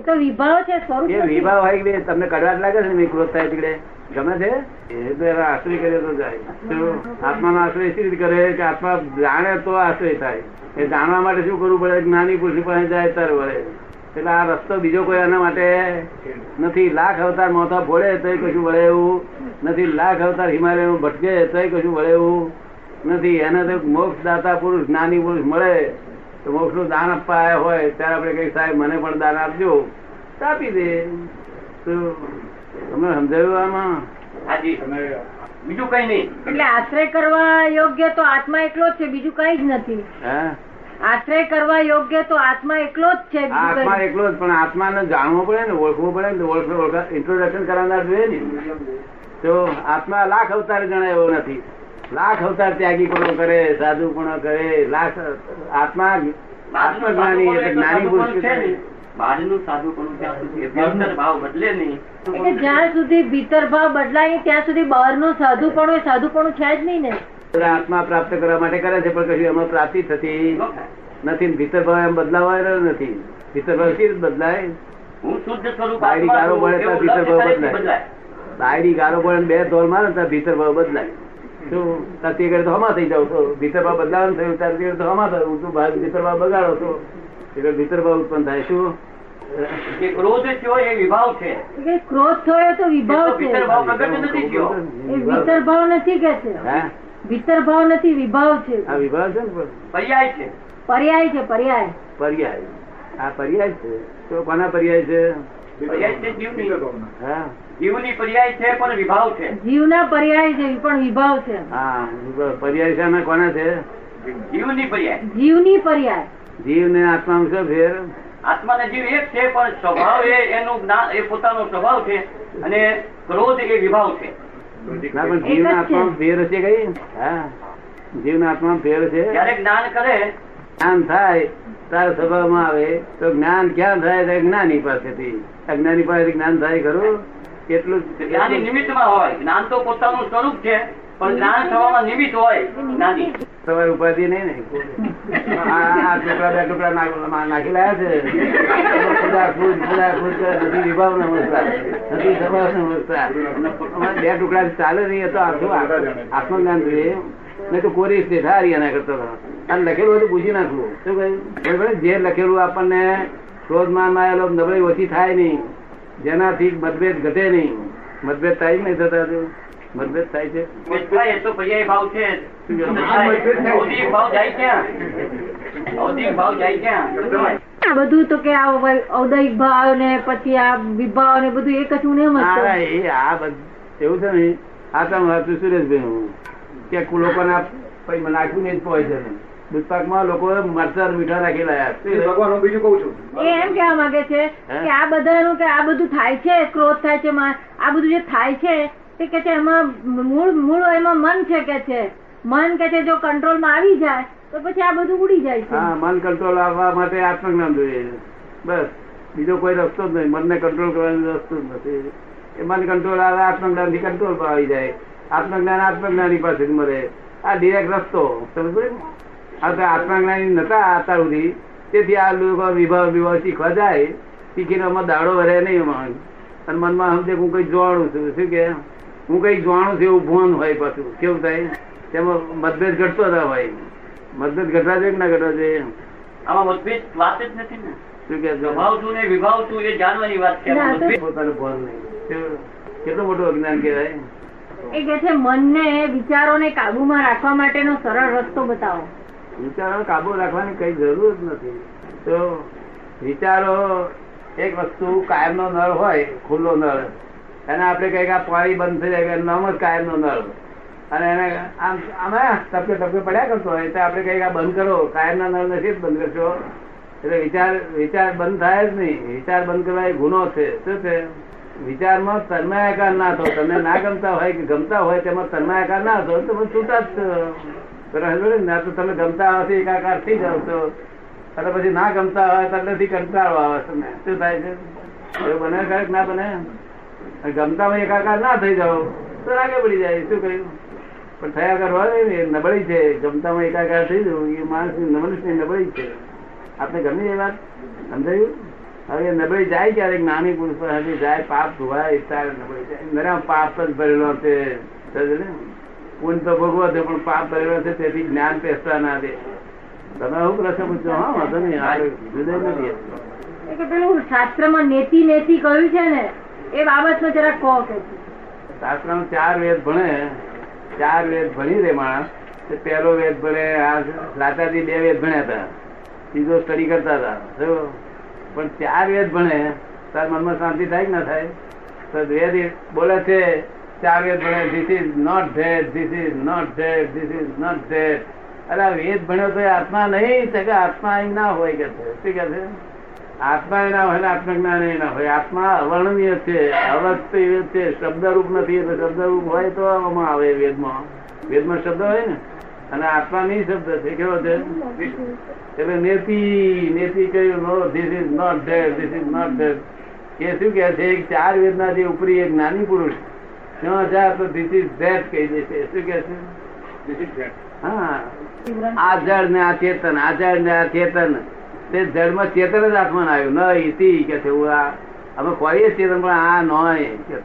એ તો વિભાવ છે સ્વરૂપ એ વિભાવ હોય કે તમને કડવાટ લાગે છે ને ક્રોધ થાય તીકડે? ગમે છે? એ તો એના આશ્રય કરે તો જાય? આત્માનો આશ્રય રીતે કરે? કે આત્મા જાણે તો આશ્રય થાય. એ જાણવા માટે શું કરવું પડે? જ્ઞાની પુરુષ પાસે જાય ત્યારે વળે. એટલે આ રસ્તો બીજો કોઈ એના માટે નથી. લાખ અવતાર મોથા ફોડે તો કશું વળે એવું નથી. લાખ અવતાર હિમાલય ભટકે તો કશું વળે એવું નથી. એને તો મોક્ષ દાતા પુરુષ જ્ઞાની પુરુષ મળે. તો મોક્ષનું દાન આપવા આવ્યા હોય ત્યારે આપણે કઈ સાહેબ મને પણ દાન આપજો. તો આપી દે. તો તમને સમજાયું આમાં? હાજી બીજું કઈ નહીં. એટલે આશ્રય કરવા યોગ્ય તો આત્મા એકલો જ છે બીજું કઈ જ નથી. હે? આશ્રય કરવા યોગ્ય તો આત્મા એકલો જ છે આત્મા એકલો જ પણ આત્માને જાણવો પડે ને ઓળખવું પડે ને ઓળખ ઓળખ ઇન્ટ્રોડક્શન કરાવનાર જોઈએ ને. તો આત્મા લાખ અવતાર જણાય એવો નથી. લાખ અવતાર ત્યાગી પણ કરે સાધુ પણ કરે લાખ આત્મા આત્મજ્ઞાની એટલે જ્ઞાની પુરુષ છે બહારનું સાધુ પણ ત્યાં સુધી ભીતર ભાવ બદલે નહીં. એટલે જ્યાં સુધી ભીતર ભાવ બદલાય ત્યાં સુધી બહારનું સાધુપણું સાધુ સાધુપણું છે જ નહીં ને. આત્મા પ્રાપ્ત કરવા માટે કરે છે પણ કશું એમાં પ્રાપ્તિ થતી નથી ભીતર ભાવ એમ બદલાવાનો નથી. ભીતર ભાવ સી બદલાય? હું શુદ્ધ સ્વરૂપ બાયડી ગારો પડે તો ભીતર ભાવ બદલાય. બદલાય. બાયડી ગારો પડે બે ધોલ મારે ત્યાં ભીતર ભાવ બદલાય. શું? તતી કરે તો હમા થઈ જાવ છો. ભીતર ભાવ બદલાવાનું થયું ત્યારે તે તો હમા થયું. તું ભાગ ભીતર ભાવ બગાડો છો. એટલે ભીતર ભાવ ઉત્પન્ન થાય. શું? ક્રોધ થયો એ વિભાવ છે. કે ક્રોધ થયો તો વિભાવ છે ભીતર ભાવ નથી થયો. એ ભીતર ભાવ નથી કે છે? હે? ભીતર ભાવ નથી વિભાવ છે. આ વિભાવ છે ને પર્યાય છે. પર્યાય છે પર્યાય. પર્યાય. આ પર્યાય છે? તો કોના પર્યાય છે? પર્યાય છે જીવની. હા. જીવની પર્યાય છે પણ વિભાવ છે. જીવના પર્યાય છે પણ વિભાવ છે. હા પર્યાય શાના કોના છે? જીવની પર્યાય. જીવની પર્યાય. જીવ ને આત્મા શું ફેર? આત્માને જીવ એક છે પણ સ્વભાવ એ એનું જ્ઞાન એ પોતાનો સ્વભાવ છે અને ક્રોધ એ વિભાવ છે. ના પણ જીવ ના આત્મા ફેર છે કઈ? હા. જીવ ના આત્મા ફેર છે? જયારે જ્ઞાન કરે. જ્ઞાન થાય તારા સ્વભાવમાં આવે તો જ્ઞાન ક્યાં થાય? જ્ઞાની પાસેથી. અજ્ઞાની પાસેથી જ્ઞાન થાય ખરું? એટલું જ- જ્ઞાની નિમિત્તમાં હોય. જ્ઞાન તો પોતાનું સ્વરૂપ છે પણ જ્ઞાન થવામાં નિમિત્ત હોય. જ્ઞાની. તમારે ઉપાધિ નહીં ને? આ ટુકડા બે ટુકડા નાખી લાયા છે? ખુદા ખુદ ખુદા ખુદ નથી વિભાવ નો નથી સ્વભાવ નો બે ટુકડા ચાલે નહીં તો આખું આત્મજ્ઞાન જોઈએ. નહીં તો કોરી હારી એના કરતો અને લખેલું હોય તો પૂછી નાખવું. શું કહ્યું? જે લખેલું આપણને ક્રોધમાનમાં આવેલો નબળી ઓછી થાય નહીં. જેનાથી મતભેદ ઘટે નહીં. મતભેદ થાય નહીં થતા તો. મતભેદ થાય છે? થાય એ તો પર્યાય ભાવ છે ઔદિક ભાવ જાય ક્યાં? ઔદિક ભાવ જાય ક્યાં? આ બધું તો કે આ ઔદયિક ભાવ ને પછી આ વિભાવ ને બધું એક જ હું એમ જ ના, આ એવું છે ને આ તમે સુરેશભાઈ હું. કે લોકોના નાખ્યું નહીં પોઈઝન દૂધપાકમાં લોકો મરચાં મીઠા નાખી લાયા ભગવાન હું બીજું કઉ છું. એ એમ કહેવા માંગે છે કે આ બધાનું કે આ બધું થાય છે ક્રોધ થાય છે આ બધું જે થાય છે તે કે છે એમાં મૂળ મૂળ એમાં મન છે કે છે. મન કે છે જો કંટ્રોલમાં આવી જાય તો પછી આ બધું ઉડી જાય છે. હા મન કંટ્રોલ આવવા માટે આત્મજ્ઞાન જોઈએ. બસ. બીજો કોઈ રસ્તો જ નહીં. મનને કંટ્રોલ કરવાનો રસ્તો જ નથી. એ મન કંટ્રોલ આવે આત્મજ્ઞાનથી કંટ્રોલ પર આવી જાય. આત્મજ્ઞાન આત્મજ્ઞાની પાસે જ મળે. આ ડિરેક્ટ રસ્તો. સમજ પડી ને? આ તો આત્મજ્ઞાની નતા આતા સુધી. તેથી આ લોકો વિભાવ વિભાવ શીખવા જાય. શીખીને આમાં દાડો વરે નહીં એમાં. અને મનમાં સમજે હું કઈ જોવાનું છું. શું કે? હું કઈ જોવાનું છું એવું ભોન હોય પાછું. કેવું થાય? તેમાં મતભેદ ઘટતો હતા હોય. મતભેદ ઘટવા જોઈએ ના ઘટવા જોઈએ? આમાં મતભેદ વાત જ નથી ને. શું કે સ્વભાવ છું ને વિભાવ છું એ જાણવાની વાત છે. પોતાનું ભાન નહીં? કેટલું મોટું અજ્ઞાન કહેવાય? એ કે છે મનને વિચારોને કાબુમાં રાખવા માટેનો સરળ રસ્તો બતાવો. વિચારો કાબુ રાખવાની કઈ જરૂર જ નથી. તો વિચારો એક વસ્તુ કાયમનો નળ હોય, ખુલ્લો નળ, એને આપણે કહીએ આ પાણી બંધ થઈ જાય નમ જ કાયમનો નળ. અને એને આમ, આમાં ટપકે ટપકે પડ્યા કરતો હોય તો આપણે કહીએ આ બંધ કરો. કાયમના નળ નથી જ બંધ કરશો. એટલે વિચાર વિચાર બંધ થાય જ નહીં. વિચાર બંધ કરવા એ ગુનો છે. શું છે? વિચારમાં તન્માયાકાર ના થો. તમને ના ગમતા હોય કે ગમતા હોય તેમાં તન્માયાકાર ના થો, તો છૂટા જ ને? ના, તો તમે ગમતા આવશે એકાકાર થઈ જાવ છો અને પછી ના ગમતા આવે તો અંદરથી કંટાળો આવે તમે શું થાય છે? એવું બને ખરે ના બને? ગમતા ગમતામાં એકાકાર ના થઈ જાવ તો રાગે પડી જાય, શું કહ્યું પણ થયા કરવા ને, એ નબળી છે. ગમતામાં એકાકાર થઈ જવું એ માણસની મનુષ્યની નબળી છે. આપણે ગમી એ વાત? સમજાયું? હવે નબળી જાય ક્યારેક, નાની પુરુષ પર જાય, પાપ ધોવાય ત્યારે નબળી જાય. મેરા પાપ જ ભરેલો છે. ને? પુણ્ય તો ભોગવો છે પણ પાપ કર્યો છે તેથી જ્ઞાન પેસતા ના દે. તમે આવું પ્રશ્ન પૂછો? હા વાંધો નહીં જુદા નથી કે પેલું શાસ્ત્રમાં નેતિ નેતિ કહ્યું છે ને એ બાબતમાં જરા કહો કે. શાસ્ત્રમાં ચાર વેદ ભણે ચાર વેદ ભણી રે માણસ પેલો પહેલો વેદ ભણે આ લાતાજી બે વેદ ભણ્યા હતા. સીધો સ્ટડી કરતા હતા? પણ ચાર વેદ ભણે તાર મનમાં શાંતિ થાય કે ના થાય? તો વેદ બોલે છે વેદ ભણ્યો તો આત્મા નહીં કે આત્મા અહીં ના હોય કે છે. શું કે છે? આત્મા ના હોય આત્મજ્ઞાન એ ના હોય. આત્મા અવર્ણનીય છે અવસ્થ છે, શબ્દરૂપ નથી, એટલે શબ્દરૂપ હોય તો આમાં આવે વેદમાં. વેદમાં શબ્દ હોય ને, અને આત્મા નહીં શબ્દ છે. કેવો છે? એટલે નેતિ નેતિ કહ્યું no this is not that this is not that એ શું કે છે? ચાર વેદના જે ઉપરી એક જ્ઞાની પુરુષ ત્યાં જાય તો ધીસ ઇઝ ધેટ કહી દે શું કે છે? This is that. હા. આ જળ ને આ ચેતન આ જળ ને આ ચેતન. તે જળમાં ચેતન જ આત્મા આવ્યું. ન ઇતિ કે છે. હું આ અમે ખોરીએ ચેતન પણ આ નોય કે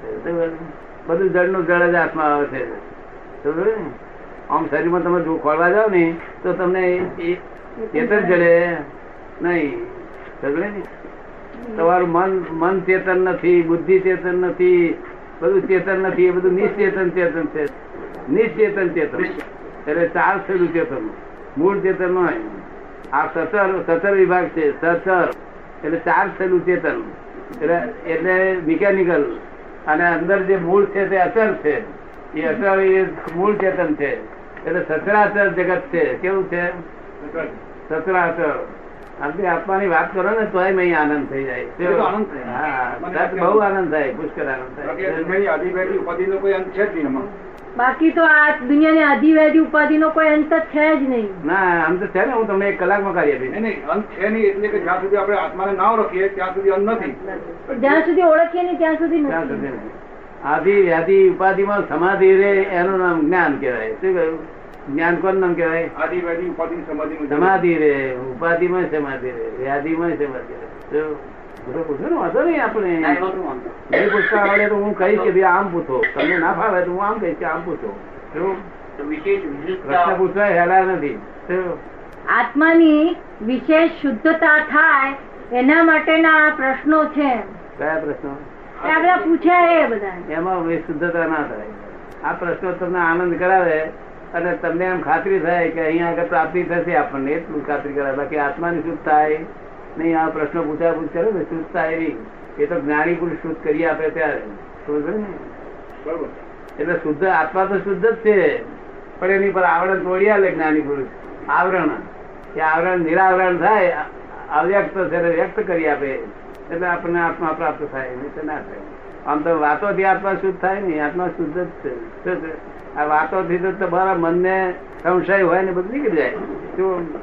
બધું જળનું જળ જ આત્મા આવે છે. આમ શરીરમાં તમે જો ખોરવા જાવ ને તો તમને ચેતન જડે નહીં. સમજે ને તમારું મન મન ચેતન નથી બુદ્ધિ ચેતન નથી. બધું ચેતન નથી, એ બધું નિશ્ચેતન ચેતન છે. નિશ્ચેતન ચેતન. એટલે ચાર થયેલું ચેતન મૂળ ચેતન નો આ સતર સતર વિભાગ છે સતર એટલે ચાર થયેલું ચેતન. એટલે એટલે મિકેનિકલ અને અંદર જે મૂળ છે તે અચર છે. એ અચર એ મૂળ ચેતન છે. એટલે સચરાચર જગત છે. કેવું છે? સચરાચર આપણે આત્માની વાત કરો ને તો આનંદ થઈ જાય. આનંદ થાય. બહુ આનંદ થાય પુષ્કળ આનંદ થાય. કોઈ અંત છે જ નહીં બાકી તો આ દુનિયાની ઉપાધિ નો કોઈ અંત છે જ નહીં. ના આમ તો છે ને હું તમને એક કલાકમાં કરી આપીશ. નહીં, નહીં, અંત છે નહીં એટલે કે જ્યાં સુધી આપણે આત્માને ના ઓળખીએ ત્યાં સુધી અંત નથી. જ્યાં સુધી ઓળખીએ નહીં ત્યાં સુધી ત્યાં નથી સુધી આદિ વ્યાધિ ઉપાધિમાં સમાધિ રે એનું નામ જ્ઞાન કહેવાય. શું કહ્યું? જ્ઞાન કોણ નામ કહેવાય? આદિવાદી ઉપાધિ સમાધિ સમાધિ રે ઉપાધિમાં સમાધિ રે વ્યાધિમાં સમાધિ રે. તો પૂછો પૂછો ને વાંધો નહીં આપણે. કાંઈ નહોતું વાંધો. નહીં પૂછતા આવડે તો હું કહીશ કે ભાઈ આમ પૂછો. તમને ના ફાવે તો હું આમ કહીશ કે આમ પૂછો. વિશેષ પ્રશ્ન પૂછવા હેલા નથી. આત્માની વિશેષ શુદ્ધતા થાય એના માટેના પ્રશ્નો છે. કયા પ્રશ્નો? આપડે પૂછ્યા એ બધા એમાં શુદ્ધતા ના થાય. આ પ્રશ્નો તમને આનંદ કરાવે અને તમને એમ ખાતરી થાય કે અહીંયા આગળ પ્રાપ્તિ થશે આપણને એટલું ખાતરી કરાય. બાકી આત્માની શુદ્ધ થાય નહીં આ પ્રશ્નો પૂછા પૂછ કરે ને શુદ્ધ થાય નહીં. એ તો જ્ઞાની પુરુષ શુદ્ધ કરી આપે ત્યારે. સમજો ને? બરોબર. એટલે શુદ્ધ આત્મા તો શુદ્ધ જ છે. પણ એની પર આવરણ તોડી આલે જ્ઞાની પુરુષ. આવરણ. એ આવરણ નિરાવરણ થાય અવ્યક્ત છે વ્યક્ત કરી આપે. એટલે આપણને આત્મા પ્રાપ્ત થાય નહીં તો ના થાય. આમ તો વાતોથી આત્મા શુદ્ધ થાય ને, આત્મા શુદ્ધ જ છે. આ વાતો વાતોથી તો તમારા મનને સંશય હોય ને બધું નીકળી જાય. શું